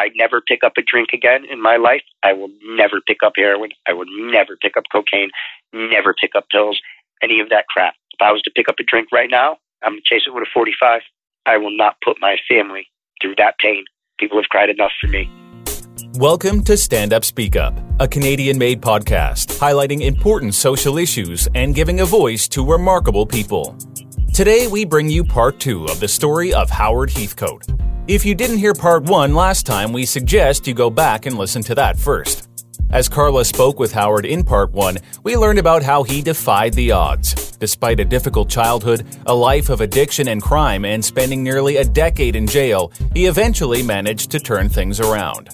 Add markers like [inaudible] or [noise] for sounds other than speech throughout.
I never pick up a drink again in my life, I will never pick up heroin. I will never pick up cocaine, never pick up pills, any of that crap. If I was to pick up a drink right now, I'm going to chase it with a 45. I will not put my family through that pain. People have cried enough for me. Welcome to Stand Up Speak Up, a Canadian made podcast highlighting important social issues and giving a voice to remarkable people. Today, we bring you part two of the story of Howard Heathcote. If you didn't hear part one last time, we suggest you go back and listen to that first. As Carla spoke with Howard in part one, we learned about how he defied the odds. Despite a difficult childhood, a life of addiction and crime, and spending nearly a decade in jail, he eventually managed to turn things around.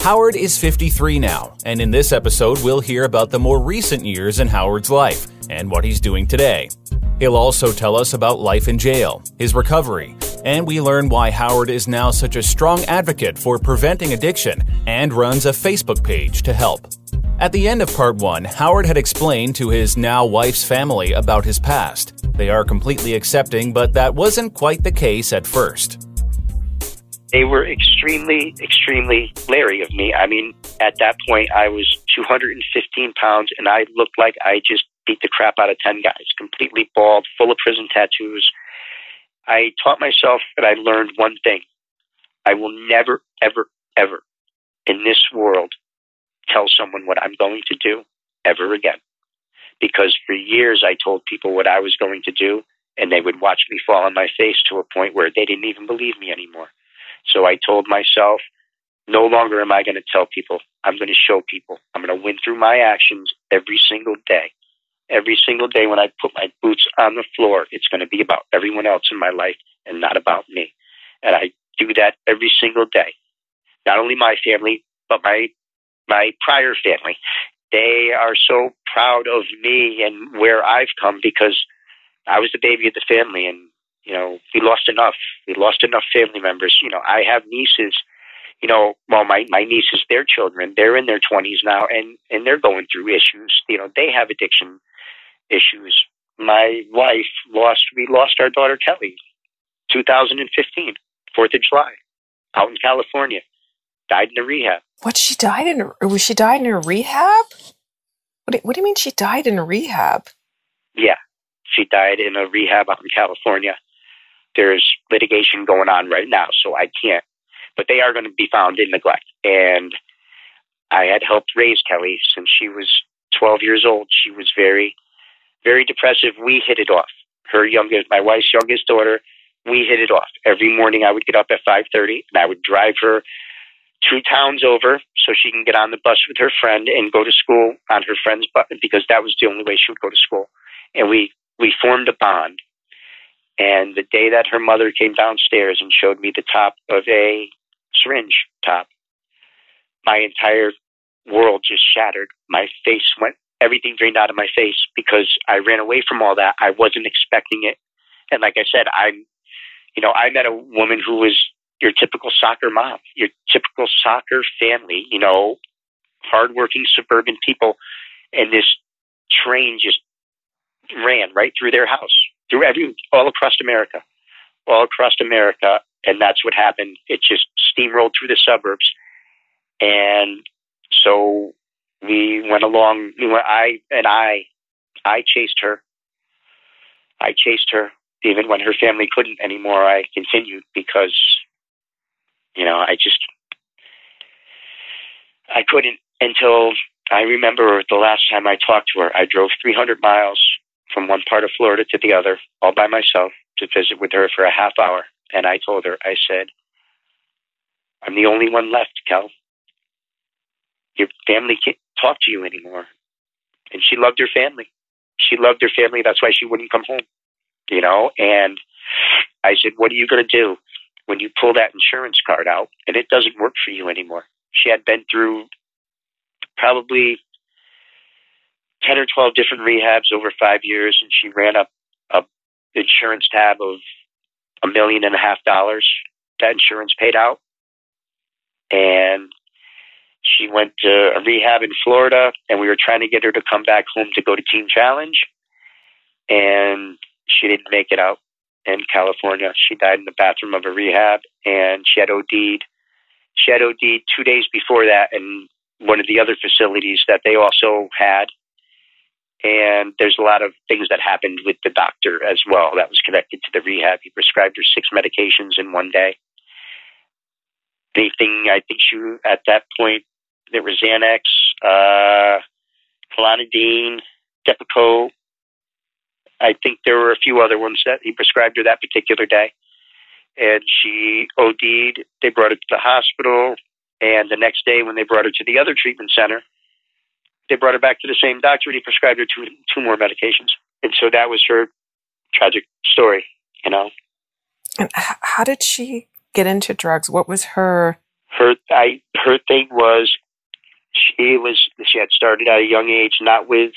Howard is 53 now, and in this episode, we'll hear about the more recent years in Howard's life and what he's doing today. He'll also tell us about life in jail, his recovery, and we learn why Howard is now such a strong advocate for preventing addiction and runs a Facebook page to help. At the end of part one, Howard had explained to his now wife's family about his past. They are completely accepting, but that wasn't quite the case at first. They were extremely, extremely leery of me. I mean, at that point, I was 215 pounds and I looked like I just beat the crap out of 10 guys, completely bald, full of prison tattoos. I taught myself and I learned one thing. I will never, ever, ever in this world tell someone what I'm going to do ever again. Because for years I told people what I was going to do and they would watch me fall on my face to a point where they didn't even believe me anymore. So I told myself, no longer am I going to tell people. I'm going to show people. I'm going to win through my actions every single day every single day when I put my boots on the floor, it's going to be about everyone else in my life and not about me. And I do that every single day. Not only my family, but my my prior family. They are so proud of me and where I've come because I was the baby of the family and you know, we lost enough. We lost enough family members. You know, I have nieces you know, well, my my nieces, their children, they're in their twenties now, and and they're going through issues. You know, they have addiction issues. My wife lost, we lost our daughter Kelly, 2015, 4th of July, out in California. Died in a rehab. What, she died in, a, was she died in a rehab? What do, what do you mean she died in a rehab? Yeah, she died in a rehab out in California. There's litigation going on right now, so I can't. But they are going to be found in neglect. And I had helped raise Kelly since she was 12 years old. She was very very depressive. We hit it off. Her youngest, my wife's youngest daughter, we hit it off. Every morning I would get up at 5:30 and I would drive her two towns over so she can get on the bus with her friend and go to school on her friend's bus because that was the only way she would go to school. And we we formed a bond. And the day that her mother came downstairs and showed me the top of a syringe top, my entire world just shattered. My face went everything drained out of my face because I ran away from all that. I wasn't expecting it. And like I said, I'm, you know, I met a woman who was your typical soccer mom, your typical soccer family, you know, hardworking suburban people. And this train just ran right through their house, through every, all across America, all across America. And that's what happened. It just steamrolled through the suburbs. And so we went along. We went, I and I, I chased her. I chased her even when her family couldn't anymore. I continued because, you know, I just I couldn't until I remember the last time I talked to her. I drove 300 miles from one part of Florida to the other, all by myself, to visit with her for a half hour. And I told her, I said, I'm the only one left, Kel. Your family can't talk to you anymore. And she loved her family. She loved her family. That's why she wouldn't come home, you know? And I said, What are you going to do when you pull that insurance card out and it doesn't work for you anymore. She had been through probably 10 or 12 different rehabs over five years, and she ran up a insurance tab of a million and a half dollars that insurance paid out. And she went to a rehab in Florida, and we were trying to get her to come back home to go to Teen Challenge. And she didn't make it out in California. She died in the bathroom of a rehab, and she had OD'd. She had OD'd two days before that in one of the other facilities that they also had. And there's a lot of things that happened with the doctor as well that was connected to the rehab. He prescribed her six medications in one day. Anything I think she at that point there was Xanax, uh, Clonidine, Depakote. I think there were a few other ones that he prescribed her that particular day. And she OD'd. They brought her to the hospital. And the next day, when they brought her to the other treatment center, they brought her back to the same doctor and he prescribed her two, two more medications. And so that was her tragic story, you know. And how did she get into drugs? What was her? Her, I, her thing was she was she had started at a young age, not with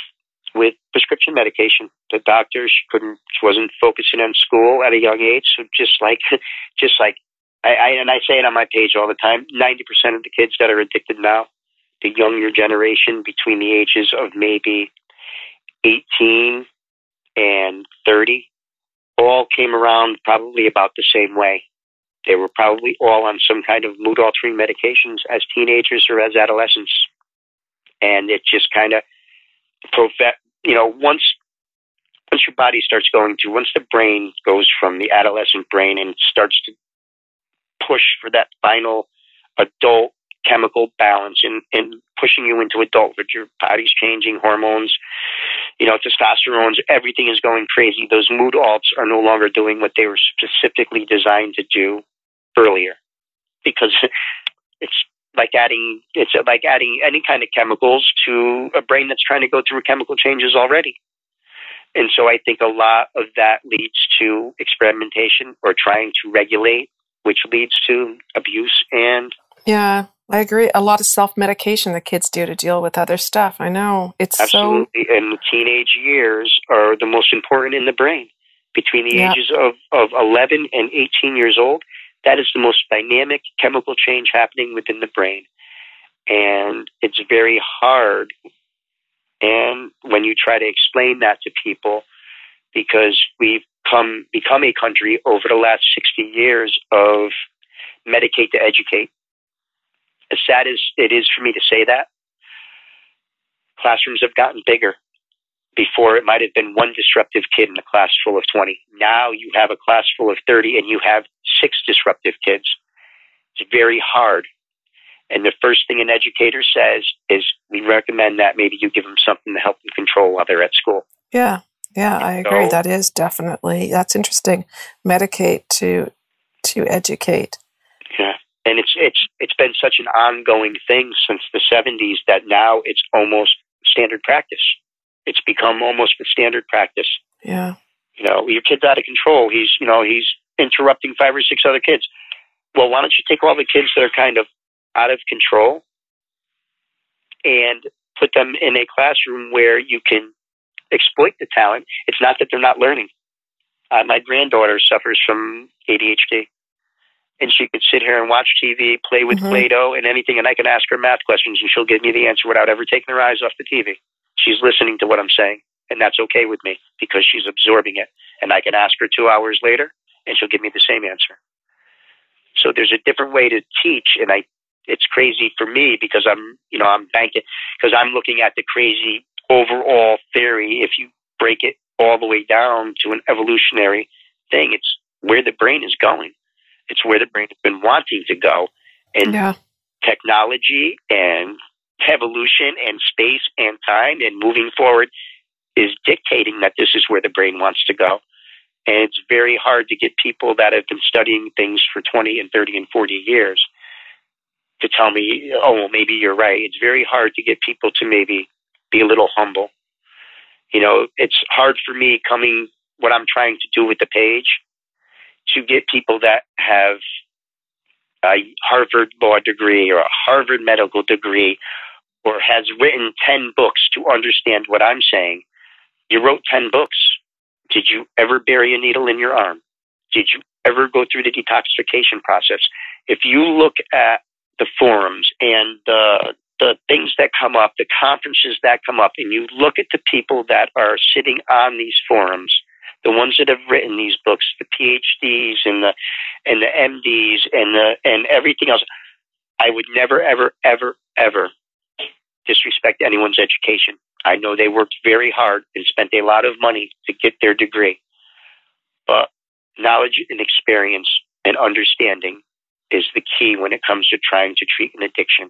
with prescription medication. The doctor she couldn't she wasn't focusing on school at a young age. So just like [laughs] just like I, I and I say it on my page all the time, ninety percent of the kids that are addicted now, the younger generation between the ages of maybe eighteen and thirty, all came around probably about the same way. They were probably all on some kind of mood altering medications as teenagers or as adolescents. And it just kind of, you know, once once your body starts going to, once the brain goes from the adolescent brain and starts to push for that final adult chemical balance and, and pushing you into adulthood, your body's changing, hormones, you know, testosterone, everything is going crazy. Those mood alts are no longer doing what they were specifically designed to do earlier because [laughs] it's like adding it's like adding any kind of chemicals to a brain that's trying to go through chemical changes already. And so I think a lot of that leads to experimentation or trying to regulate, which leads to abuse and yeah, I agree. A lot of self medication that kids do to deal with other stuff. I know it's absolutely. So... And the teenage years are the most important in the brain. Between the yep. ages of, of 11 and 18 years old, that is the most dynamic chemical change happening within the brain. And it's very hard. And when you try to explain that to people, because we've come become a country over the last 60 years of medicate to educate. As sad as it is for me to say that, classrooms have gotten bigger. Before it might have been one disruptive kid in a class full of 20. Now you have a class full of 30 and you have six disruptive kids. It's very hard. And the first thing an educator says is, we recommend that maybe you give them something to help them control while they're at school. Yeah, yeah, I agree. So, that is definitely that's interesting. Medicate to to educate. Yeah, and it's it's it's been such an ongoing thing since the '70s that now it's almost standard practice. It's become almost the standard practice. Yeah. You know, your kid's out of control. He's you know he's interrupting five or six other kids. Well, why don't you take all the kids that are kind of out of control and put them in a classroom where you can exploit the talent? It's not that they're not learning. Uh, my granddaughter suffers from ADHD, and she could sit here and watch TV, play with mm-hmm. Play Doh, and anything, and I can ask her math questions, and she'll give me the answer without ever taking her eyes off the TV. She's listening to what I'm saying, and that's okay with me because she's absorbing it. And I can ask her two hours later, and she'll give me the same answer. So there's a different way to teach, and I it's crazy for me because I'm you know I'm banking because I'm looking at the crazy overall theory. If you break it all the way down to an evolutionary thing, it's where the brain is going. It's where the brain has been wanting to go, and yeah. technology and evolution and space and time and moving forward is dictating that this is where the brain wants to go. And it's very hard to get people that have been studying things for 20 and 30 and 40 years to tell me, oh, well, maybe you're right. It's very hard to get people to maybe be a little humble. You know, it's hard for me coming, what I'm trying to do with the page, to get people that have a Harvard law degree or a Harvard medical degree or has written 10 books to understand what I'm saying. You wrote 10 books. Did you ever bury a needle in your arm? Did you ever go through the detoxification process? If you look at the forums and the the things that come up, the conferences that come up, and you look at the people that are sitting on these forums, the ones that have written these books, the PhDs and the and the MDs and the and everything else, I would never, ever, ever, ever disrespect anyone's education. I know they worked very hard and spent a lot of money to get their degree, but knowledge and experience and understanding is the key when it comes to trying to treat an addiction.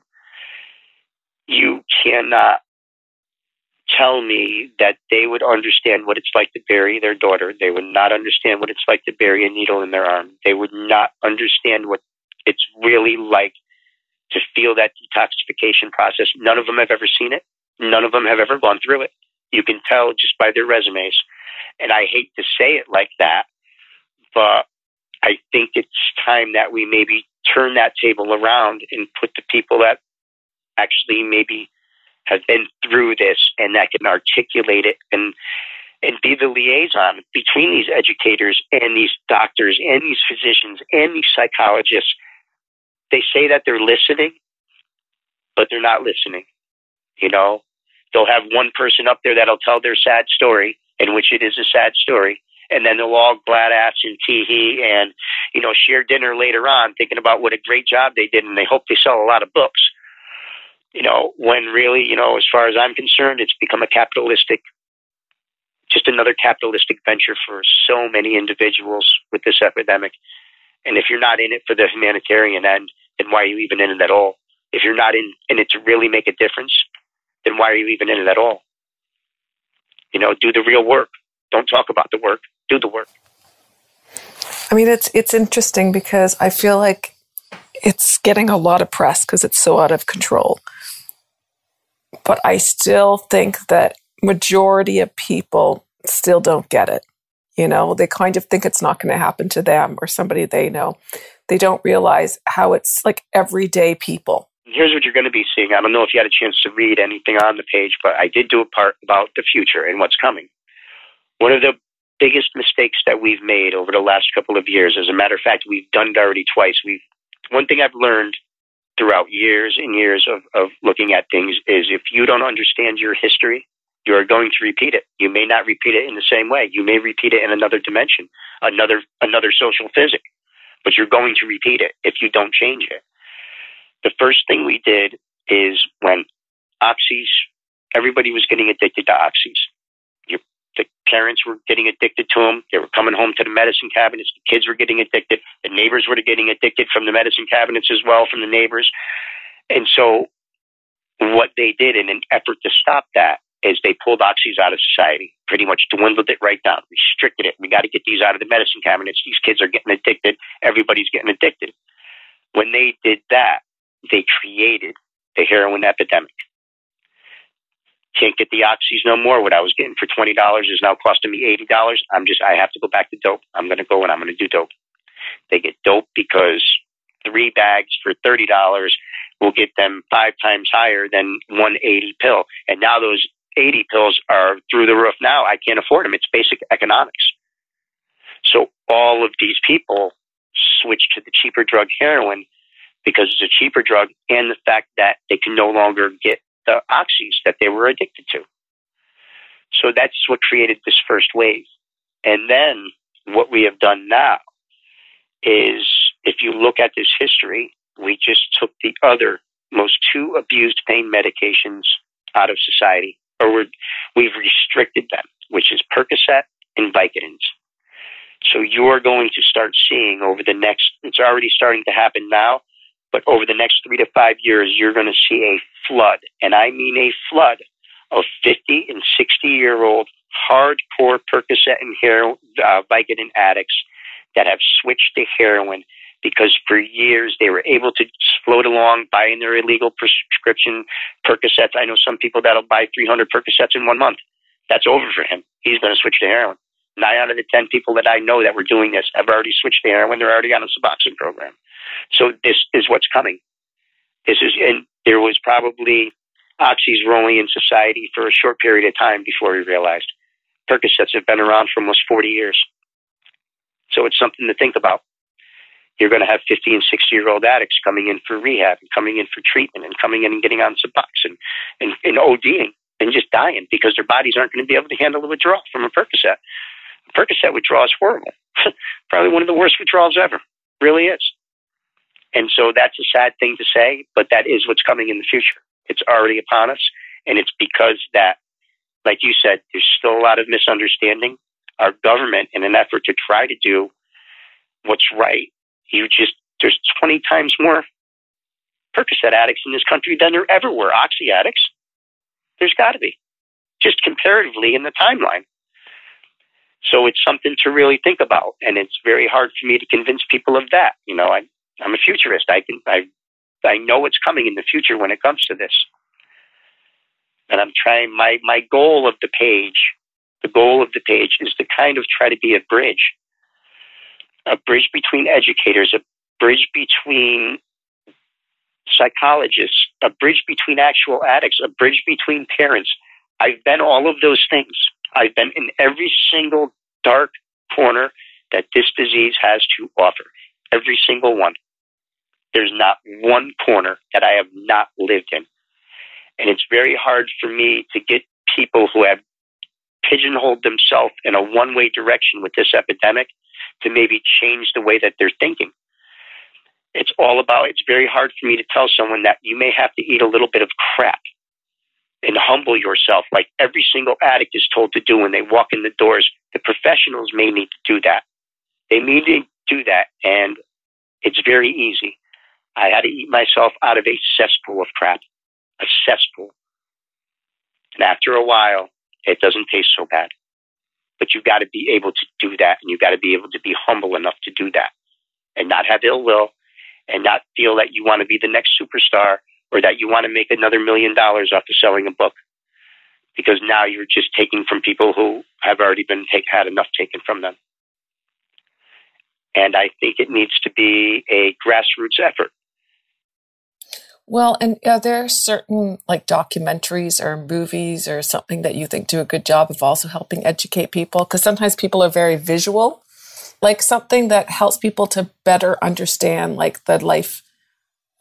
You cannot tell me that they would understand what it's like to bury their daughter. They would not understand what it's like to bury a needle in their arm. They would not understand what it's really like to feel that detoxification process. None of them have ever seen it. None of them have ever gone through it. You can tell just by their resumes. And I hate to say it like that, but I think it's time that we maybe turn that table around and put the people that actually maybe have been through this and that can articulate it and and be the liaison between these educators and these doctors and these physicians and these psychologists. They say that they're listening, but they're not listening. You know, they'll have one person up there that'll tell their sad story, in which it is a sad story, and then they'll all glad ass and tee hee and you know share dinner later on, thinking about what a great job they did, and they hope they sell a lot of books you know, when really, you know, as far as I'm concerned, it's become a capitalistic, just another capitalistic venture for so many individuals with this epidemic. And if you're not in it for the humanitarian end, then why are you even in it at all? If you're not in, in it to really make a difference, then why are you even in it at all? You know, do the real work. Don't talk about the work. Do the work. I mean, it's it's interesting because I feel like it's getting a lot of press because it's so out of control but I still think that majority of people still don't get it. You know, they kind of think it's not going to happen to them or somebody they know. They don't realize how it's like everyday people. Here's what you're going to be seeing. I don't know if you had a chance to read anything on the page, but I did do a part about the future and what's coming. One of the biggest mistakes that we've made over the last couple of years, as a matter of fact, we've done it already twice. We've one thing I've learned throughout years and years of, of looking at things is if you don't understand your history, you are going to repeat it. You may not repeat it in the same way. You may repeat it in another dimension, another another social physic, but you're going to repeat it if you don't change it. The first thing we did is when oxys, everybody was getting addicted to oxys the parents were getting addicted to them. They were coming home to the medicine cabinets. The kids were getting addicted. The neighbors were getting addicted from the medicine cabinets as well, from the neighbors. And so, what they did in an effort to stop that is they pulled oxys out of society, pretty much dwindled it right down, restricted it. We got to get these out of the medicine cabinets. These kids are getting addicted. Everybody's getting addicted. When they did that, they created the heroin epidemic can't get the oxys no more. What I was getting for twenty dollars is now costing me eighty dollars. I'm just I have to go back to dope. I'm going to go and I'm going to do dope. They get dope because three bags for thirty dollars will get them five times higher than one eighty pill. And now those eighty pills are through the roof. Now I can't afford them. It's basic economics. So all of these people switch to the cheaper drug heroin because it's a cheaper drug and the fact that they can no longer get the oxys that they were addicted to. So that's what created this first wave. And then what we have done now is if you look at this history, we just took the other most two abused pain medications out of society, or we have restricted them, which is Percocet and Vicodins. So you're going to start seeing over the next, it's already starting to happen now, but over the next three to five years, you're going to see a flood, and I mean a flood of 50 and 60 year old hardcore Percocet and heroin, uh, Vicodin addicts that have switched to heroin because for years they were able to float along buying their illegal prescription Percocets. I know some people that'll buy 300 Percocets in one month. That's over for him. He's going to switch to heroin. Nine out of the 10 people that I know that were doing this have already switched to heroin. They're already on a Suboxone program. So this is what's coming. This is, and there was probably oxys rolling in society for a short period of time before we realized. Percocets have been around for almost 40 years. So it's something to think about. You're going to have 50 and 60 year old addicts coming in for rehab and coming in for treatment and coming in and getting on Suboxone and, and, ODing and just dying because their bodies aren't going to be able to handle the withdrawal from a Percocet. Percocet withdrawal is horrible. [laughs] Probably one of the worst withdrawals ever. Really is. And so that's a sad thing to say, but that is what's coming in the future. It's already upon us. And it's because that, like you said, there's still a lot of misunderstanding. Our government, in an effort to try to do what's right, you just, there's 20 times more Percocet addicts in this country than there ever were Oxy addicts. There's got to be, just comparatively in the timeline. So it's something to really think about, and it's very hard for me to convince people of that. You know, I, I'm a futurist. I can, I, I know what's coming in the future when it comes to this, and I'm trying. My my goal of the page, the goal of the page is to kind of try to be a bridge, a bridge between educators, a bridge between psychologists, a bridge between actual addicts, a bridge between parents. I've been all of those things. I've been in every single dark corner that this disease has to offer. Every single one. There's not one corner that I have not lived in. And it's very hard for me to get people who have pigeonholed themselves in a one way direction with this epidemic to maybe change the way that they're thinking. It's all about, it's very hard for me to tell someone that you may have to eat a little bit of crap and humble yourself like every single addict is told to do when they walk in the doors. The professionals may need to do that. They need to do that, and it's very easy. I had to eat myself out of a cesspool of crap, a cesspool. And after a while, it doesn't taste so bad. But you've got to be able to do that, and you've got to be able to be humble enough to do that and not have ill will and not feel that you want to be the next superstar or that you want to make another million dollars off of selling a book because now you're just taking from people who have already been take, had enough taken from them. And I think it needs to be a grassroots effort. Well, and are there certain like documentaries or movies or something that you think do a good job of also helping educate people? Because sometimes people are very visual, like something that helps people to better understand like the life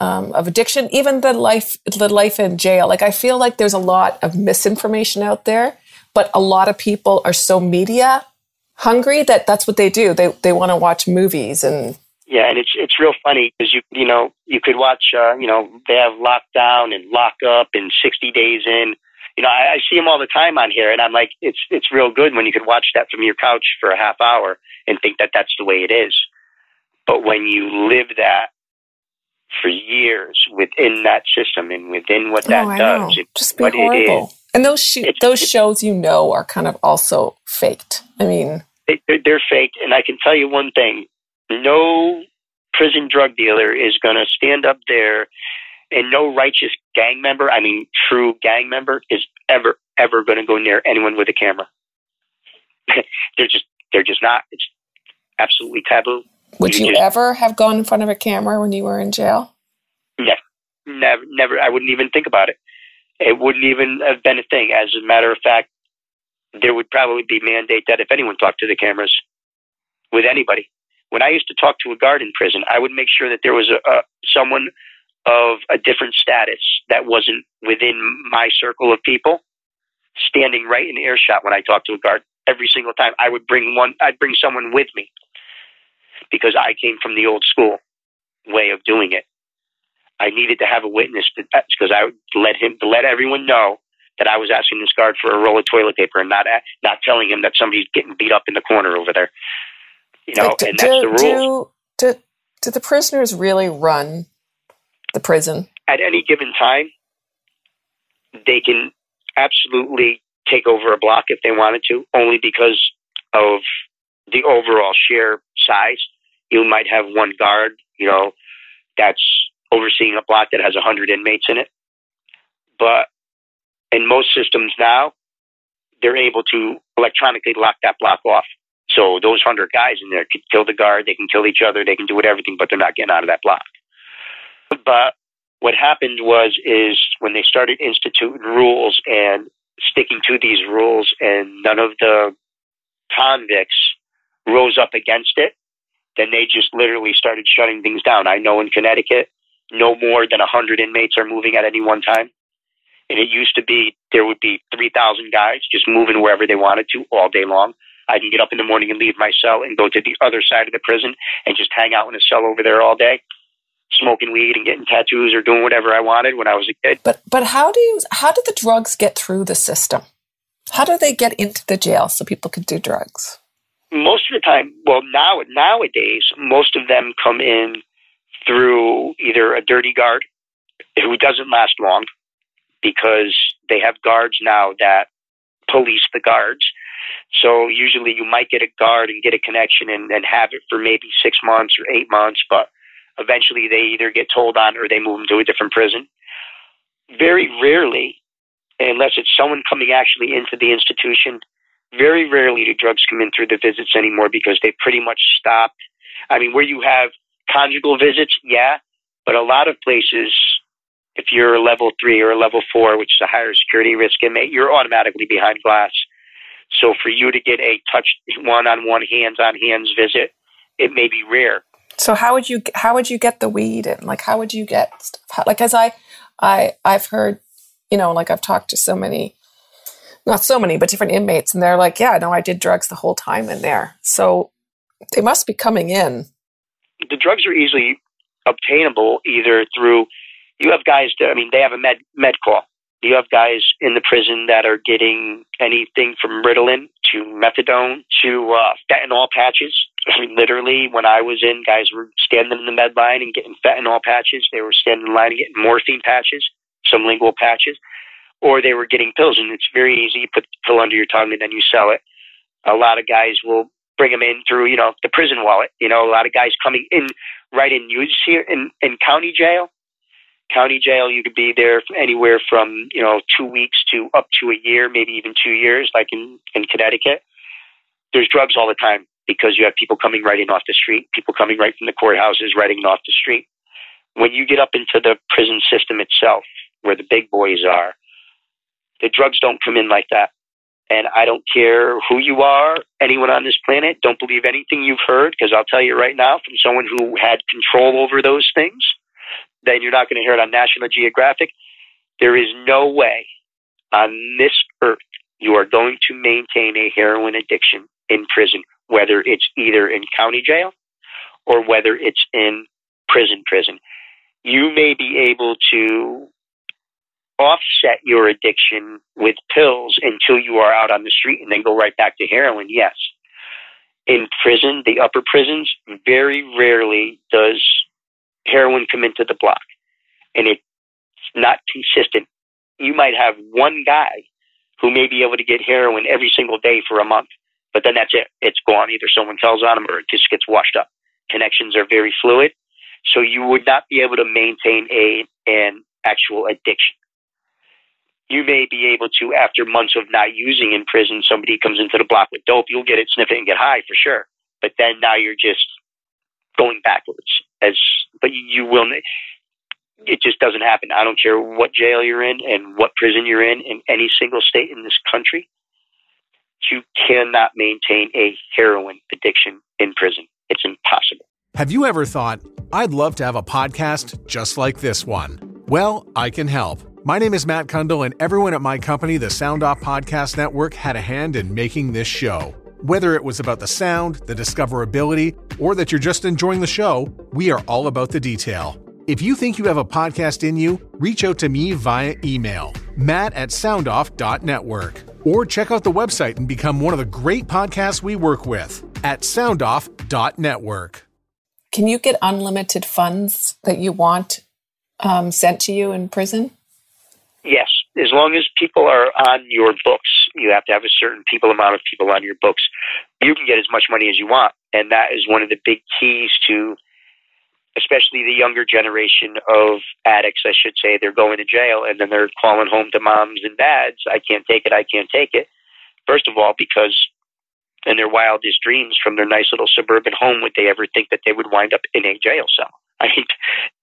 um, of addiction, even the life the life in jail. Like I feel like there's a lot of misinformation out there, but a lot of people are so media hungry that that's what they do. They they want to watch movies and yeah, and it's it's real funny because you you know you could watch uh, you know they have lockdown and lock up and sixty days in. You know, I, I see them all the time on here, and I'm like, it's it's real good when you could watch that from your couch for a half hour and think that that's the way it is. But when you live that for years within that system and within what that oh, does. It, Just be horrible. and those sh- those shows you know are kind of also faked. I mean, they're, they're faked. And I can tell you one thing: no prison drug dealer is going to stand up there, and no righteous gang member, I mean, true gang member, is ever ever going to go near anyone with a camera. [laughs] they're just they're just not. It's absolutely taboo. Would you, you just, ever have gone in front of a camera when you were in jail? Never, never, never. I wouldn't even think about it. It wouldn't even have been a thing. As a matter of fact, there would probably be mandate that if anyone talked to the cameras with anybody. When I used to talk to a guard in prison, I would make sure that there was a, a someone of a different status that wasn't within my circle of people standing right in earshot when I talked to a guard every single time. I would bring one. I'd bring someone with me because I came from the old school way of doing it. I needed to have a witness because uh, I would let him let everyone know that I was asking this guard for a roll of toilet paper and not not telling him that somebody's getting beat up in the corner over there. You know, do, and that's do, the rules. Do, do, do the prisoners really run the prison? At any given time, they can absolutely take over a block if they wanted to, only because of the overall share size. You might have one guard, you know, that's overseeing a block that has 100 inmates in it. But in most systems now, they're able to electronically lock that block off. So those hundred guys in there could kill the guard, they can kill each other, they can do everything, but they're not getting out of that block. But what happened was is when they started instituting rules and sticking to these rules, and none of the convicts rose up against it, then they just literally started shutting things down. I know in Connecticut, no more than a 100 inmates are moving at any one time. And it used to be there would be 3,000 guys just moving wherever they wanted to all day long. I can get up in the morning and leave my cell and go to the other side of the prison and just hang out in a cell over there all day, smoking weed and getting tattoos or doing whatever I wanted when I was a kid. But but how do you how do the drugs get through the system? How do they get into the jail so people can do drugs? Most of the time, well, now nowadays, most of them come in through either a dirty guard who doesn't last long because they have guards now that police the guards. So usually you might get a guard and get a connection and, and have it for maybe six months or eight months, but eventually they either get told on or they move them to a different prison. Very rarely, unless it's someone coming actually into the institution, very rarely do drugs come in through the visits anymore because they pretty much stopped. I mean, where you have conjugal visits, yeah, but a lot of places, if you're a level three or a level four, which is a higher security risk inmate, you're automatically behind glass. So for you to get a touch one on one, hands on hands visit, it may be rare. So how would you how would you get the weed in? Like how would you get stuff? Like as I I I've heard, you know, like I've talked to so many not so many, but different inmates, and they're like, "Yeah, no, I did drugs the whole time in there." So they must be coming in the drugs are easily obtainable either through you have guys that I mean they have a med med call. Do you have guys in the prison that are getting anything from Ritalin to methadone to uh, fentanyl patches. [laughs] I mean, literally, when I was in, guys were standing in the med line and getting fentanyl patches. They were standing in line and getting morphine patches, sublingual patches, or they were getting pills. And it's very easy. You put the pill under your tongue and then you sell it. A lot of guys will bring them in through, you know, the prison wallet. You know, a lot of guys coming in right in use here in, in county jail. County jail, you could be there anywhere from, you know, two weeks to up to a year, maybe even two years, like in, in Connecticut. There's drugs all the time because you have people coming right in off the street, people coming right from the courthouses, right in off the street. When you get up into the prison system itself, where the big boys are, the drugs don't come in like that. And I don't care who you are, anyone on this planet, don't believe anything you've heard, because I'll tell you right now, from someone who had control over those things, then you're not going to hear it on National Geographic. There is no way on this earth you are going to maintain a heroin addiction in prison, whether it's either in county jail or whether it's in prison prison. You may be able to offset your addiction with pills until you are out on the street and then go right back to heroin, yes. In prison, the upper prisons, very rarely does heroin come into the block. And it's not consistent. You might have one guy who may be able to get heroin every single day for a month, but then that's it. It's gone. Either someone tells on him or it just gets washed up. Connections are very fluid. So you would not be able to maintain a an actual addiction you may be able to, after months of not using in prison, somebody comes into the block with dope, you'll get it, sniff it, and get high for sure. But then now you're just going backwards. As but you will. It just doesn't happen. I don't care what jail you're in and what prison you're in in any single state in this country. You cannot maintain a heroin addiction in prison. It's impossible. Have you ever thought, I'd love to have a podcast just like this one? Well, I can help. My name is Matt Kundle, and everyone at my company, the Sound Off Podcast Network, had a hand in making this show. Whether it was about the sound, the discoverability, or that you're just enjoying the show, we are all about the detail. If you think you have a podcast in you, reach out to me via email, matt at soundoff.network, or check out the website and become one of the great podcasts we work with at soundoff.network. Can you get unlimited funds that you want um, sent to you in prison? Yes, as long as people are on your books, you have to have a certain people amount of people on your books. You can get as much money as you want, and that is one of the big keys to, especially the younger generation of addicts. I should say they're going to jail, and then they're calling home to moms and dads. I can't take it. I can't take it. First of all, because in their wildest dreams from their nice little suburban home would they ever think that they would wind up in a jail cell. I mean,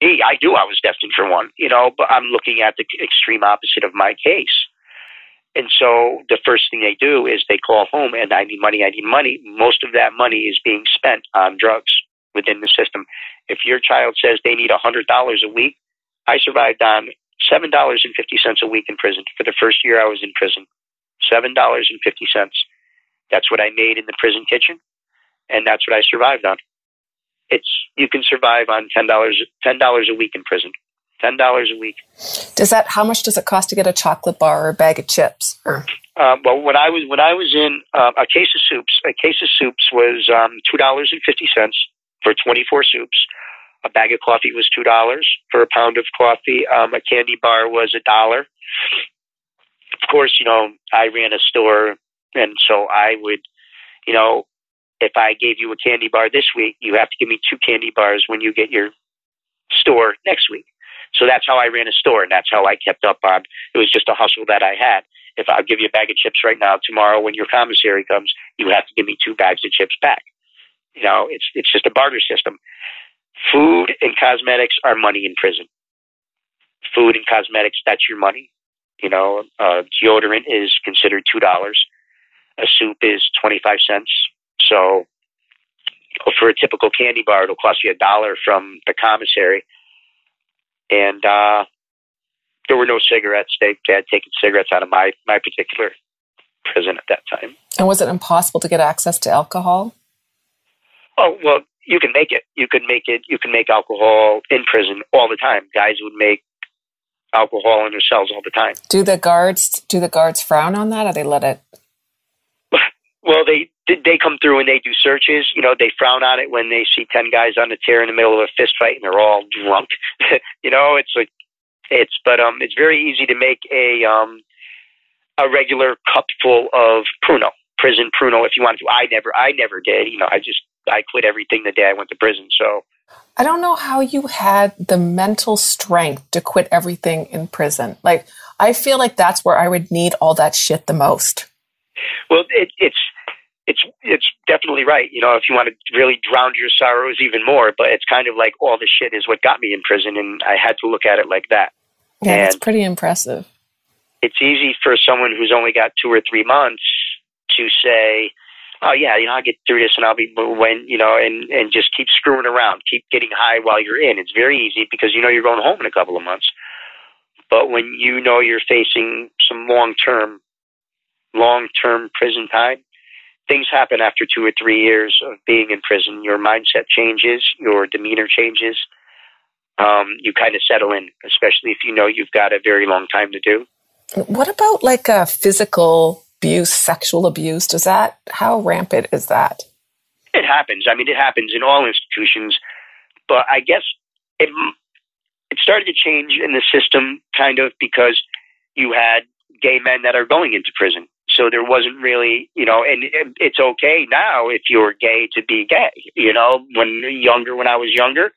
me, I knew I was destined for one, you know, but I'm looking at the extreme opposite of my case. And so the first thing they do is they call home and I need money, I need money. Most of that money is being spent on drugs within the system. If your child says they need $100 a week, I survived on $7.50 a week in prison for the first year I was in prison. $7.50. That's what I made in the prison kitchen, and that's what I survived on. It's you can survive on ten dollars ten dollars a week in prison. Ten dollars a week. Does that? How much does it cost to get a chocolate bar or a bag of chips? Or? Uh, well, when I was when I was in uh, a case of soups, a case of soups was um, two dollars and fifty cents for twenty four soups. A bag of coffee was two dollars for a pound of coffee. Um, a candy bar was a dollar. Of course, you know I ran a store and so I would, you know, if I gave you a candy bar this week, you have to give me two candy bars when you get your store next week. So that's how I ran a store, and that's how I kept up on. It was just a hustle that I had. If I'll give you a bag of chips right now, tomorrow when your commissary comes, you have to give me two bags of chips back. You know, it's it's just a barter system. Food and cosmetics are money in prison. Food and cosmetics, that's your money. You know, uh, deodorant is considered two dollars a soup is 25 cents. So for a typical candy bar, it'll cost you a dollar from the commissary. And uh, there were no cigarettes. They, they had taken cigarettes out of my, my particular prison at that time. And was it impossible to get access to alcohol? Oh, well, you can make it. You can make it. You can make alcohol in prison all the time. Guys would make alcohol in their cells all the time. Do the guards do the guards frown on that, or they let it well, they they come through and they do searches. You know, they frown on it when they see ten guys on the tier in the middle of a fist fight and they're all drunk. [laughs] you know, it's like it's but um it's very easy to make a um a regular cup full of Pruno, prison Pruno if you wanted to. I never I never did. You know, I just I quit everything the day I went to prison. So I don't know how you had the mental strength to quit everything in prison. Like I feel like that's where I would need all that shit the most. Well, it, it's it's it's definitely right. You know, if you want to really drown your sorrows even more, but it's kind of like all the shit is what got me in prison, and I had to look at it like that. Yeah, and that's pretty impressive. It's easy for someone who's only got two or three months to say, "Oh yeah, you know, I'll get through this, and I'll be when you know," and and just keep screwing around, keep getting high while you're in. It's very easy because you know you're going home in a couple of months. But when you know you're facing some long term long term prison time. Things happen after two or three years of being in prison. Your mindset changes, your demeanor changes. Um, you kind of settle in, especially if you know you've got a very long time to do. What about like a physical abuse, sexual abuse? Does that, how rampant is that? It happens. I mean, it happens in all institutions, but I guess it, it started to change in the system kind of because you had gay men that are going into prison. So there wasn't really, you know, and it's okay now if you're gay to be gay. You know, when younger, when I was younger,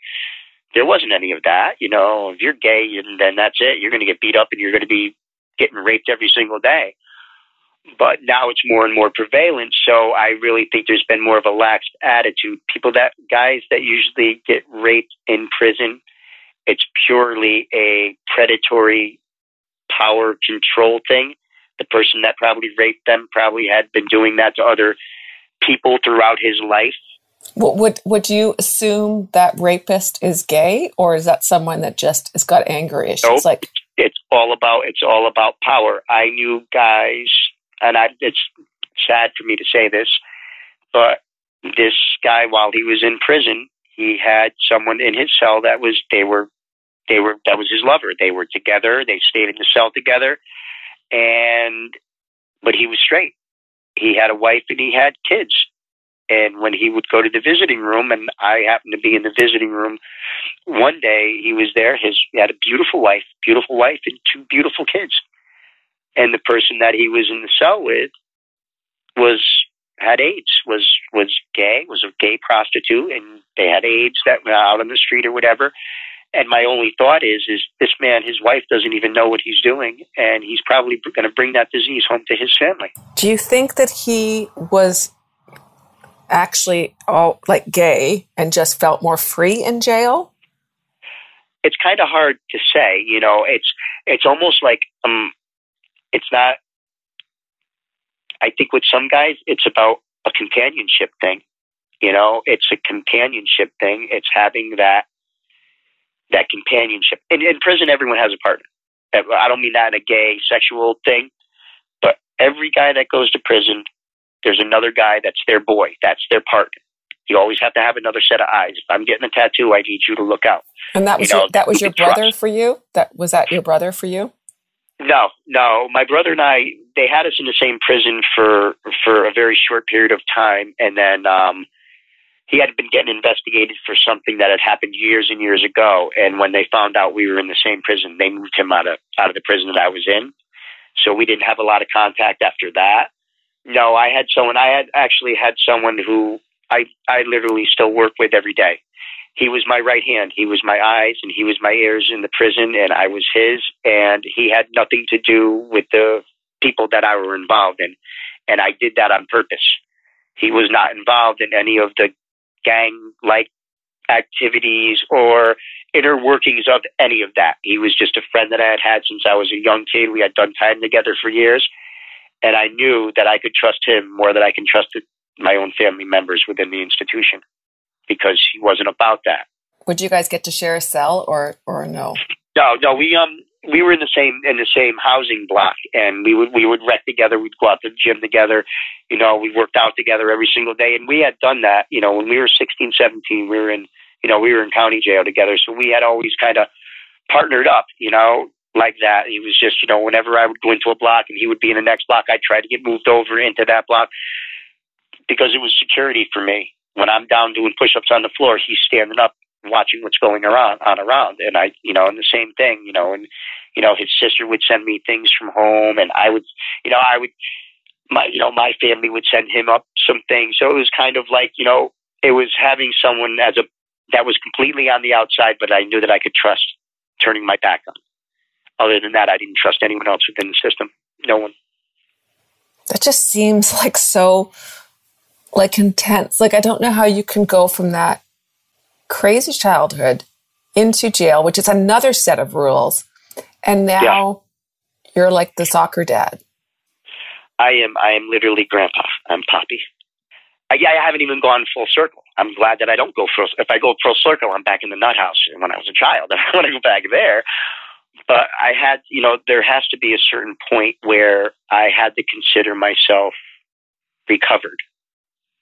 there wasn't any of that. You know, if you're gay, and then that's it. You're going to get beat up, and you're going to be getting raped every single day. But now it's more and more prevalent. So I really think there's been more of a lax attitude. People that guys that usually get raped in prison, it's purely a predatory power control thing the person that probably raped them probably had been doing that to other people throughout his life. Well, would would you assume that rapist is gay, or is that someone that just has got anger issues? Nope. Like it's all about it's all about power. I knew guys, and I, it's sad for me to say this, but this guy, while he was in prison, he had someone in his cell that was they were they were that was his lover. They were together. They stayed in the cell together and but he was straight. He had a wife and he had kids. And when he would go to the visiting room, and I happened to be in the visiting room one day, he was there. His he had a beautiful wife, beautiful wife, and two beautiful kids. And the person that he was in the cell with was had AIDS, was was gay, was a gay prostitute, and they had AIDS that were out on the street or whatever. And my only thought is, is this man, his wife doesn't even know what he's doing, and he's probably going to bring that disease home to his family. Do you think that he was actually all like gay and just felt more free in jail? It's kind of hard to say. You know, it's it's almost like um, it's not. I think with some guys, it's about a companionship thing. You know, it's a companionship thing. It's having that that companionship. In, in prison, everyone has a partner. I don't mean that in a gay sexual thing, but every guy that goes to prison, there's another guy that's their boy, that's their partner. You always have to have another set of eyes. If I'm getting a tattoo, I need you to look out. And that was you know, your, that was your brother trust. for you. That was that your brother for you. No, no. My brother and I, they had us in the same prison for for a very short period of time, and then um, he had been getting investigated for something that had happened years and years ago. And when they found out we were in the same prison, they moved him out of out of the prison that I was in. So we didn't have a lot of contact after that. No, I had someone. I had actually had someone who I I literally still work with every day. He was my right hand. He was my eyes, and he was my ears in the prison, and I was his. And he had nothing to do with the people that I were involved in, and I did that on purpose. He was not involved in any of the gang like activities or inner workings of any of that. He was just a friend that I had had since I was a young kid. We had done time together for years. And I knew that I could trust him more than I can trust my own family members within the institution because he wasn't about that. Would you guys get to share a cell or, or no? No, no. We um we were in the same in the same housing block, and we would we would rec together. We'd go out to the gym together. You know, we worked out together every single day, and we had done that. You know, when we were sixteen, seventeen, we were in you know we were in county jail together, so we had always kind of partnered up. You know, like that. He was just you know whenever I would go into a block and he would be in the next block, I'd try to get moved over into that block because it was security for me. When I'm down doing push-ups on the floor, he's standing up watching what's going around on around. And I you know and the same thing you know and you know his sister would send me things from home and I would you know I would my you know my family would send him up some things. So it was kind of like you know it was having someone as a that was completely on the outside but I knew that I could trust turning my back on. Other than that I didn't trust anyone else within the system. No one. That just seems like so like intense. Like I don't know how you can go from that crazy childhood into jail, which is another set of rules. And now yeah. you're like the soccer dad. I am. I am literally grandpa. I'm Poppy. I, yeah, I haven't even gone full circle. I'm glad that I don't go full. If I go full circle, I'm back in the nut house when I was a child. And [laughs] I want to go back there. But I had, you know, there has to be a certain point where I had to consider myself recovered.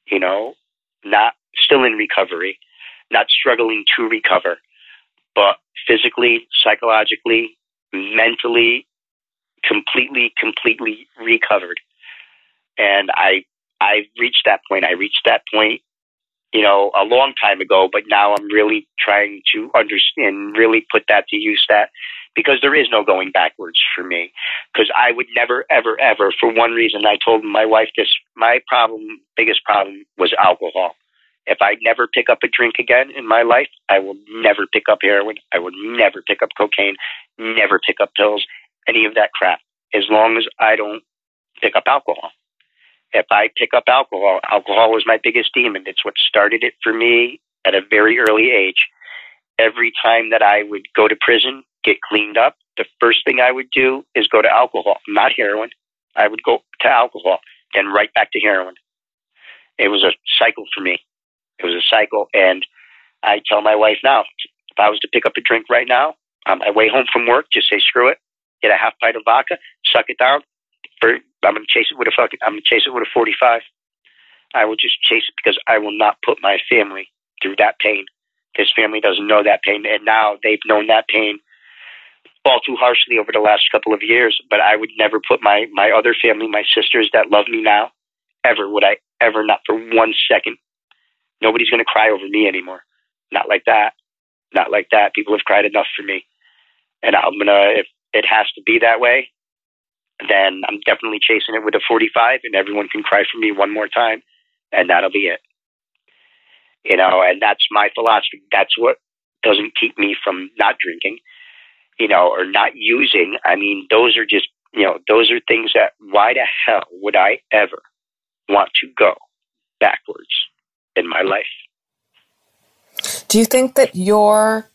You know, not still in recovery, not struggling to recover, but physically, psychologically, mentally, completely, completely recovered. And I, I reached that point. I reached that point, you know, a long time ago, but now I'm really trying to understand, really put that to use that because there is no going backwards for me. Because I would never, ever, ever, for one reason, I told my wife this, my problem, biggest problem was alcohol. If I never pick up a drink again in my life, I will never pick up heroin. I will never pick up cocaine, never pick up pills, any of that crap, as long as I don't pick up alcohol. If I pick up alcohol, alcohol was my biggest demon. It's what started it for me at a very early age. Every time that I would go to prison, get cleaned up, the first thing I would do is go to alcohol, not heroin. I would go to alcohol, then right back to heroin. It was a cycle for me. It was a cycle. And I tell my wife now, if I was to pick up a drink right now, on my way home from work, just say screw it, get a half pint of vodka, suck it down. For, I'm going to chase it with a fucking, I'm going to chase it with a 45. I will just chase it because I will not put my family through that pain. This family doesn't know that pain, and now they've known that pain all too harshly over the last couple of years. But I would never put my my other family, my sisters that love me now, ever would I ever not for one second Nobody's going to cry over me anymore. Not like that. Not like that. People have cried enough for me. And I'm going to, if it has to be that way, then I'm definitely chasing it with a 45 and everyone can cry for me one more time and that'll be it. You know, and that's my philosophy. That's what doesn't keep me from not drinking, you know, or not using. I mean, those are just, you know, those are things that why the hell would I ever want to go backwards? In my life. Do you think that your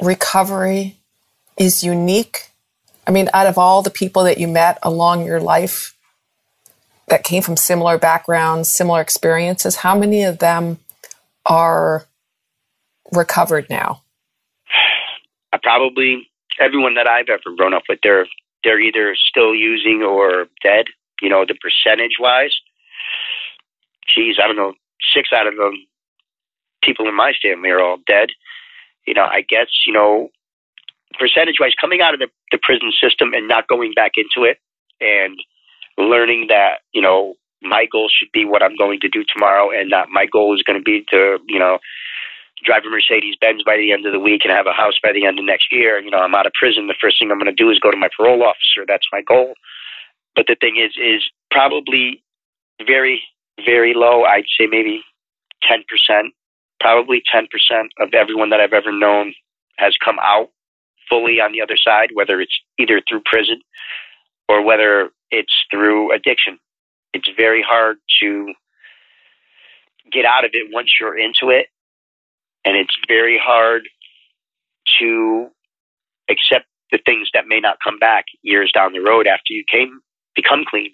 recovery is unique? I mean, out of all the people that you met along your life that came from similar backgrounds, similar experiences, how many of them are recovered now? I probably everyone that I've ever grown up with, they're they're either still using or dead. You know, the percentage wise, geez, I don't know, six out of the people in my family are all dead. You know, I guess you know, percentage wise, coming out of the, the prison system and not going back into it, and learning that you know my goal should be what I'm going to do tomorrow, and that my goal is going to be to you know drive a Mercedes Benz by the end of the week and have a house by the end of next year. You know, I'm out of prison. The first thing I'm going to do is go to my parole officer. That's my goal. But the thing is, is probably very, very low. I'd say maybe 10%, probably 10% of everyone that I've ever known has come out fully on the other side, whether it's either through prison or whether it's through addiction. It's very hard to get out of it once you're into it and it's very hard to accept the things that may not come back years down the road after you came become clean.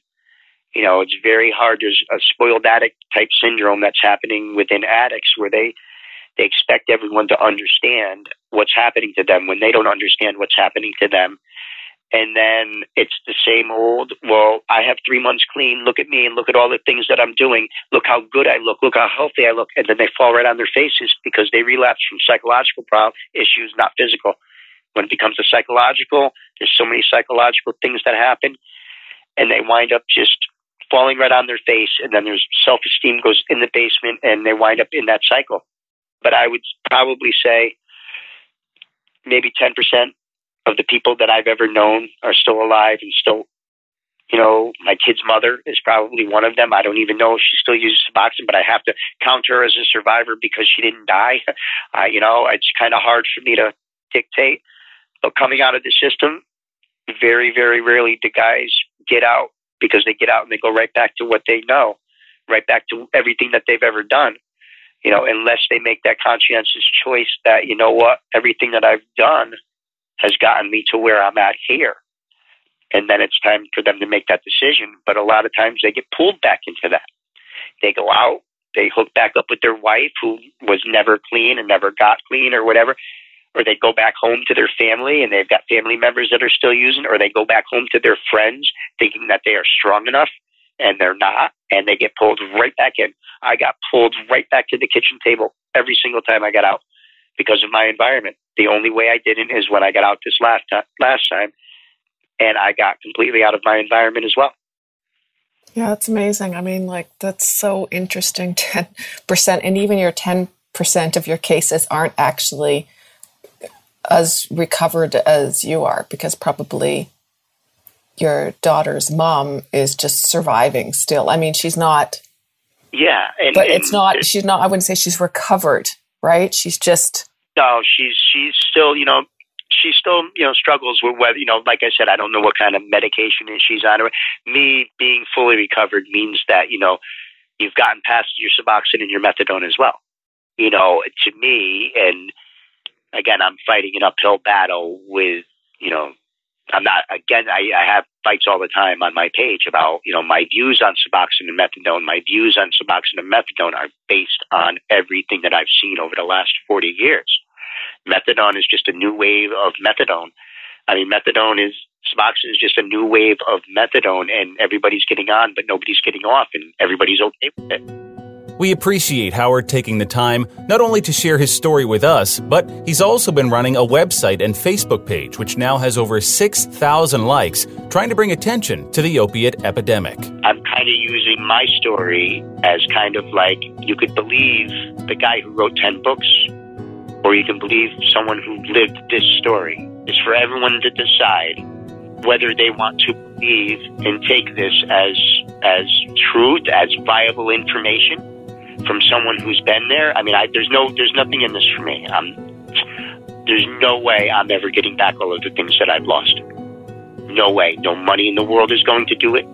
You know, it's very hard. There's a spoiled addict type syndrome that's happening within addicts where they they expect everyone to understand what's happening to them when they don't understand what's happening to them and then it's the same old, well, I have three months clean. Look at me and look at all the things that I'm doing. Look how good I look. Look how healthy I look. And then they fall right on their faces because they relapse from psychological problem issues, not physical. When it becomes a psychological, there's so many psychological things that happen and they wind up just falling right on their face. And then there's self esteem goes in the basement and they wind up in that cycle. But I would probably say maybe 10% of the people that I've ever known are still alive and still, you know, my kid's mother is probably one of them. I don't even know if she still uses Suboxone, but I have to count her as a survivor because she didn't die. [laughs] Uh, you know, it's kind of hard for me to dictate. But coming out of the system, very, very rarely do guys get out because they get out and they go right back to what they know, right back to everything that they've ever done. You know, unless they make that conscientious choice that, you know what, everything that I've done – has gotten me to where I'm at here. And then it's time for them to make that decision. But a lot of times they get pulled back into that. They go out, they hook back up with their wife who was never clean and never got clean or whatever. Or they go back home to their family and they've got family members that are still using, or they go back home to their friends thinking that they are strong enough and they're not, and they get pulled right back in. I got pulled right back to the kitchen table every single time I got out because of my environment. The only way I didn't is when I got out this last time, last time, and I got completely out of my environment as well. Yeah, that's amazing. I mean, like that's so interesting. [laughs] Ten percent, and even your ten percent of your cases aren't actually as recovered as you are, because probably your daughter's mom is just surviving still. I mean, she's not. Yeah, and, but it's not. She's not. I wouldn't say she's recovered, right? She's just no, she's she's still you know she still you know struggles with whether you know like I said I don't know what kind of medication she's on. Me being fully recovered means that you know you've gotten past your Suboxone and your methadone as well. You know, to me, and again, I'm fighting an uphill battle with you know I'm not again. I, I have fights all the time on my page about you know my views on Suboxone and methadone. My views on Suboxone and methadone are based on everything that I've seen over the last 40 years. Methadone is just a new wave of methadone. I mean, methadone is Suboxone is just a new wave of methadone, and everybody's getting on, but nobody's getting off, and everybody's okay with it. We appreciate Howard taking the time not only to share his story with us, but he's also been running a website and Facebook page, which now has over 6,000 likes, trying to bring attention to the opiate epidemic. I'm kind of using my story as kind of like you could believe the guy who wrote 10 books, or you can believe someone who lived this story. It's for everyone to decide whether they want to believe and take this as as truth, as viable information, from someone who's been there. I mean, I, there's no, there's nothing in this for me. I'm, there's no way I'm ever getting back all of the things that I've lost. No way. No money in the world is going to do it.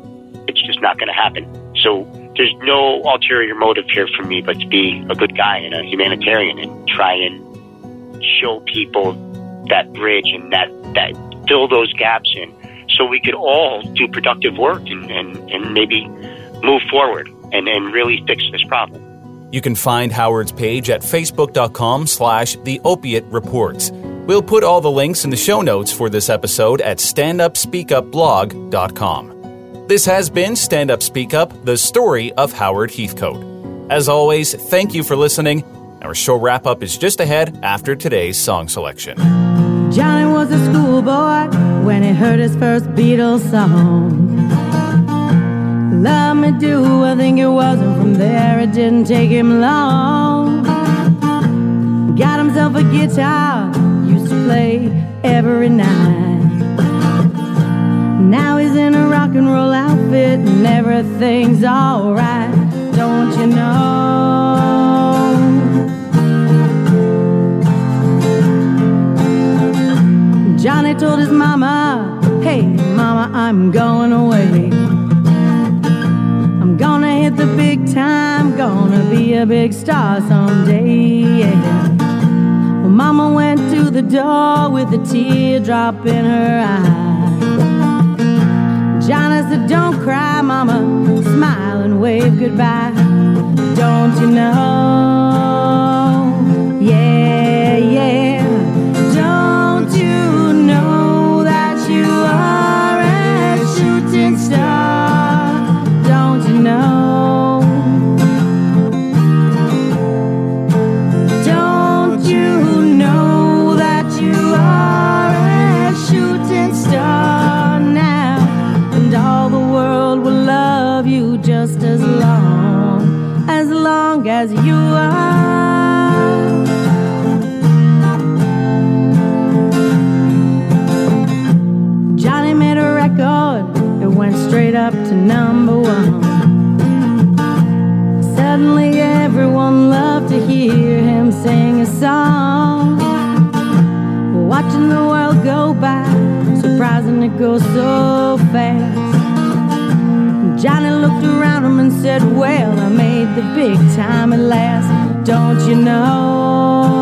It's just not going to happen. So there's no ulterior motive here for me but to be a good guy and a humanitarian and try and show people that bridge and that, that fill those gaps in so we could all do productive work and, and, and maybe move forward and, and really fix this problem. You can find Howard's page at facebook.com slash the opiate reports. We'll put all the links in the show notes for this episode at standupspeakupblog.com. This has been Stand Up Speak Up, the story of Howard Heathcote. As always, thank you for listening. Our show wrap up is just ahead after today's song selection. Johnny was a schoolboy when he heard his first Beatles song. Love me do, I think it wasn't from there, it didn't take him long. Got himself a guitar, used to play every night. Now he's in a rock and roll outfit and everything's alright, don't you know? Johnny told his mama, Hey, mama, I'm going gonna be a big star someday. Yeah. Well, mama went to the door with a teardrop in her eye. Johnny said, Don't cry, mama. Smile and wave goodbye. Don't you know? Yeah, yeah. Watching the world go by, surprising it goes so fast. Johnny looked around him and said, Well, I made the big time at last. Don't you know?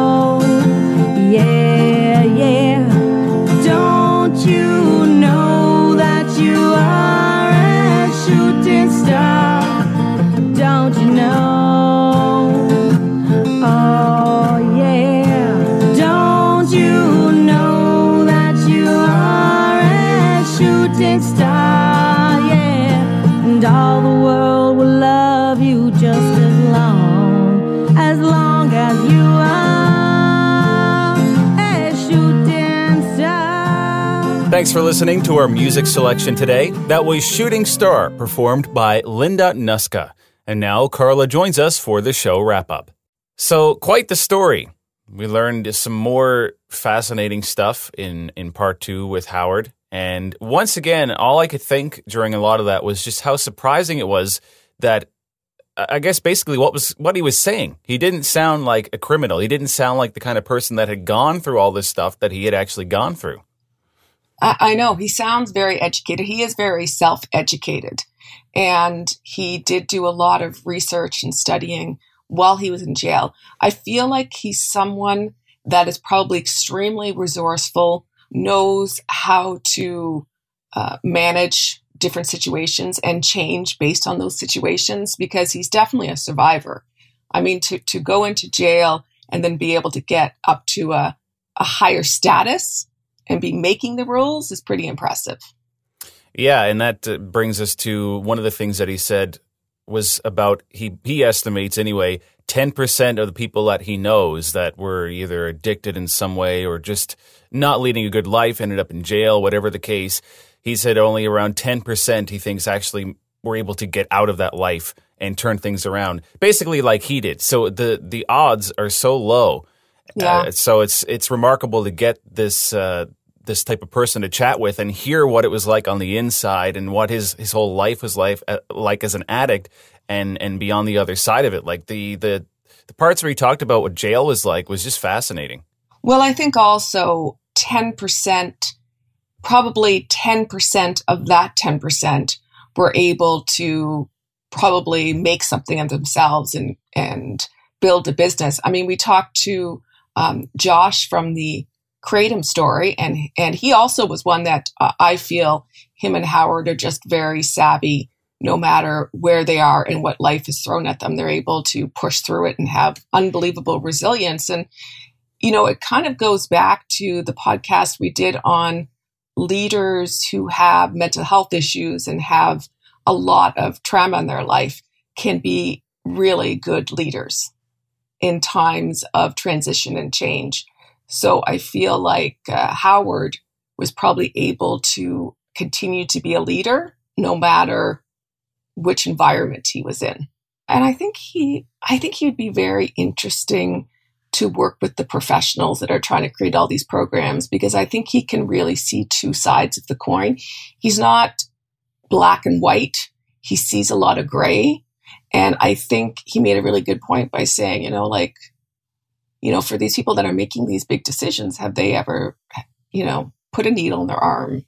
Listening to our music selection today. That was Shooting Star, performed by Linda Nuska. And now Carla joins us for the show wrap up. So, quite the story. We learned some more fascinating stuff in, in part two with Howard. And once again, all I could think during a lot of that was just how surprising it was that I guess basically what was what he was saying. He didn't sound like a criminal. He didn't sound like the kind of person that had gone through all this stuff that he had actually gone through. I, I know he sounds very educated. He is very self educated. And he did do a lot of research and studying while he was in jail. I feel like he's someone that is probably extremely resourceful, knows how to uh, manage different situations and change based on those situations because he's definitely a survivor. I mean, to, to go into jail and then be able to get up to a, a higher status and be making the rules is pretty impressive. Yeah, and that uh, brings us to one of the things that he said was about he he estimates anyway 10% of the people that he knows that were either addicted in some way or just not leading a good life ended up in jail whatever the case. He said only around 10% he thinks actually were able to get out of that life and turn things around. Basically like he did. So the the odds are so low Yeah. uh, so it's it's remarkable to get this uh, this type of person to chat with and hear what it was like on the inside and what his his whole life was like uh, like as an addict and and be on the other side of it. Like the the the parts where he talked about what jail was like was just fascinating. Well, I think also 10%, probably 10% of that 10% were able to probably make something of themselves and and build a business. I mean, we talked to um, Josh from the Kratom story, and and he also was one that uh, I feel him and Howard are just very savvy. No matter where they are and what life is thrown at them, they're able to push through it and have unbelievable resilience. And you know, it kind of goes back to the podcast we did on leaders who have mental health issues and have a lot of trauma in their life can be really good leaders in times of transition and change. So I feel like uh, Howard was probably able to continue to be a leader no matter which environment he was in. And I think he I think he would be very interesting to work with the professionals that are trying to create all these programs because I think he can really see two sides of the coin. He's not black and white. He sees a lot of gray. And I think he made a really good point by saying, you know, like, you know, for these people that are making these big decisions, have they ever, you know, put a needle in their arm,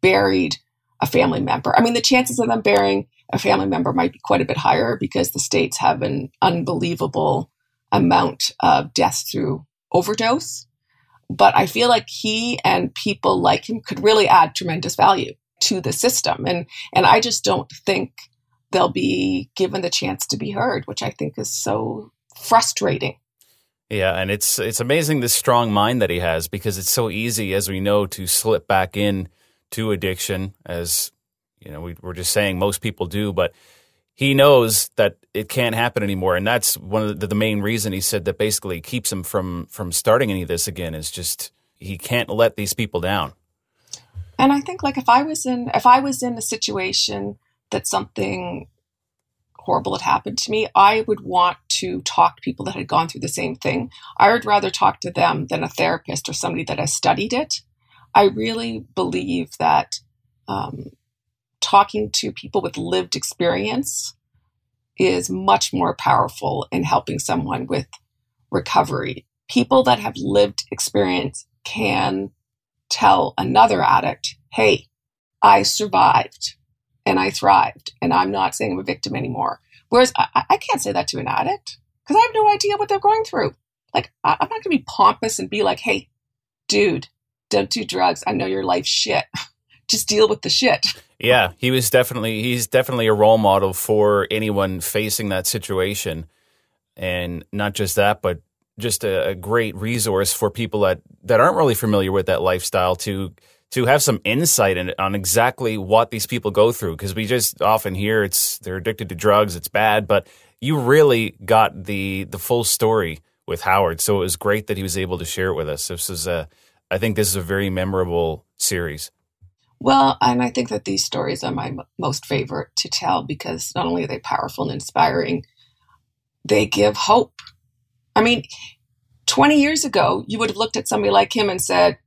buried a family member? I mean, the chances of them burying a family member might be quite a bit higher because the states have an unbelievable amount of deaths through overdose. But I feel like he and people like him could really add tremendous value to the system. And and I just don't think they'll be given the chance to be heard, which I think is so frustrating. Yeah, and it's it's amazing this strong mind that he has because it's so easy, as we know, to slip back in to addiction, as you know, we, we're just saying most people do, but he knows that it can't happen anymore, and that's one of the, the main reason he said that basically keeps him from from starting any of this again is just he can't let these people down. And I think like if I was in if I was in a situation that something horrible had happened to me, I would want to talk to people that had gone through the same thing. I would rather talk to them than a therapist or somebody that has studied it. I really believe that um, talking to people with lived experience is much more powerful in helping someone with recovery. People that have lived experience can tell another addict, hey, I survived and I thrived and I'm not saying I'm a victim anymore. Whereas I, I can't say that to an addict because I have no idea what they're going through. Like, I, I'm not going to be pompous and be like, hey, dude, don't do drugs. I know your life's shit. [laughs] Just deal with the shit. Yeah, he was definitely he's definitely a role model for anyone facing that situation, and not just that, but just a, a, great resource for people that that aren't really familiar with that lifestyle to to have some insight in, on exactly what these people go through because we just often hear it's they're addicted to drugs, it's bad, but you really got the the full story with Howard, so it was great that he was able to share it with us. This is a I think this is a very memorable series. Well, and I think that these stories are my most favorite to tell because not only are they powerful and inspiring, they give hope. I mean, 20 years ago, you would have looked at somebody like him and said,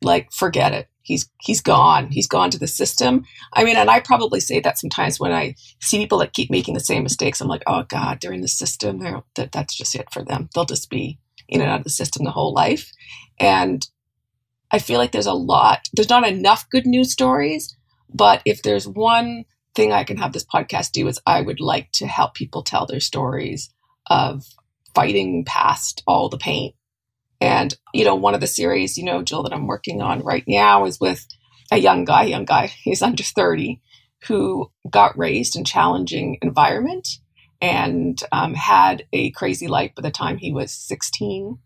like, forget it. He's he's gone. He's gone to the system. I mean, and I probably say that sometimes when I see people that keep making the same mistakes. I'm like, oh God, they're in the system. They're, that that's just it for them. They'll just be in and out of the system the whole life. And I feel like there's a lot, there's not enough good news stories, but if there's one thing I can have this podcast do is I would like to help people tell their stories of fighting past all the pain. And, you know, one of the series, you know, Jill, that I'm working on right now is with a young guy, young guy, [laughs] he's under 30, who got raised in challenging environment and um, had a crazy life by the time he was 16.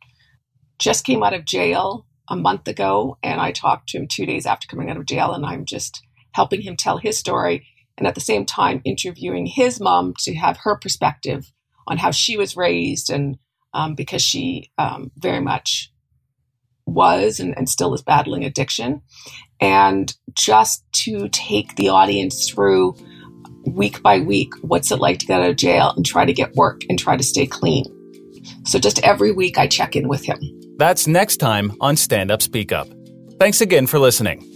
Just came out of jail a month ago, and I talked to him two days after coming out of jail, and I'm just helping him tell his story, and at the same time interviewing his mom to have her perspective on how she was raised, and um, because she um, very much was and, and still is battling addiction, and just to take the audience through week by week what's it like to get out of jail and try to get work and try to stay clean. So just every week I check in with him. That's next time on Stand Up Speak Up. Thanks again for listening.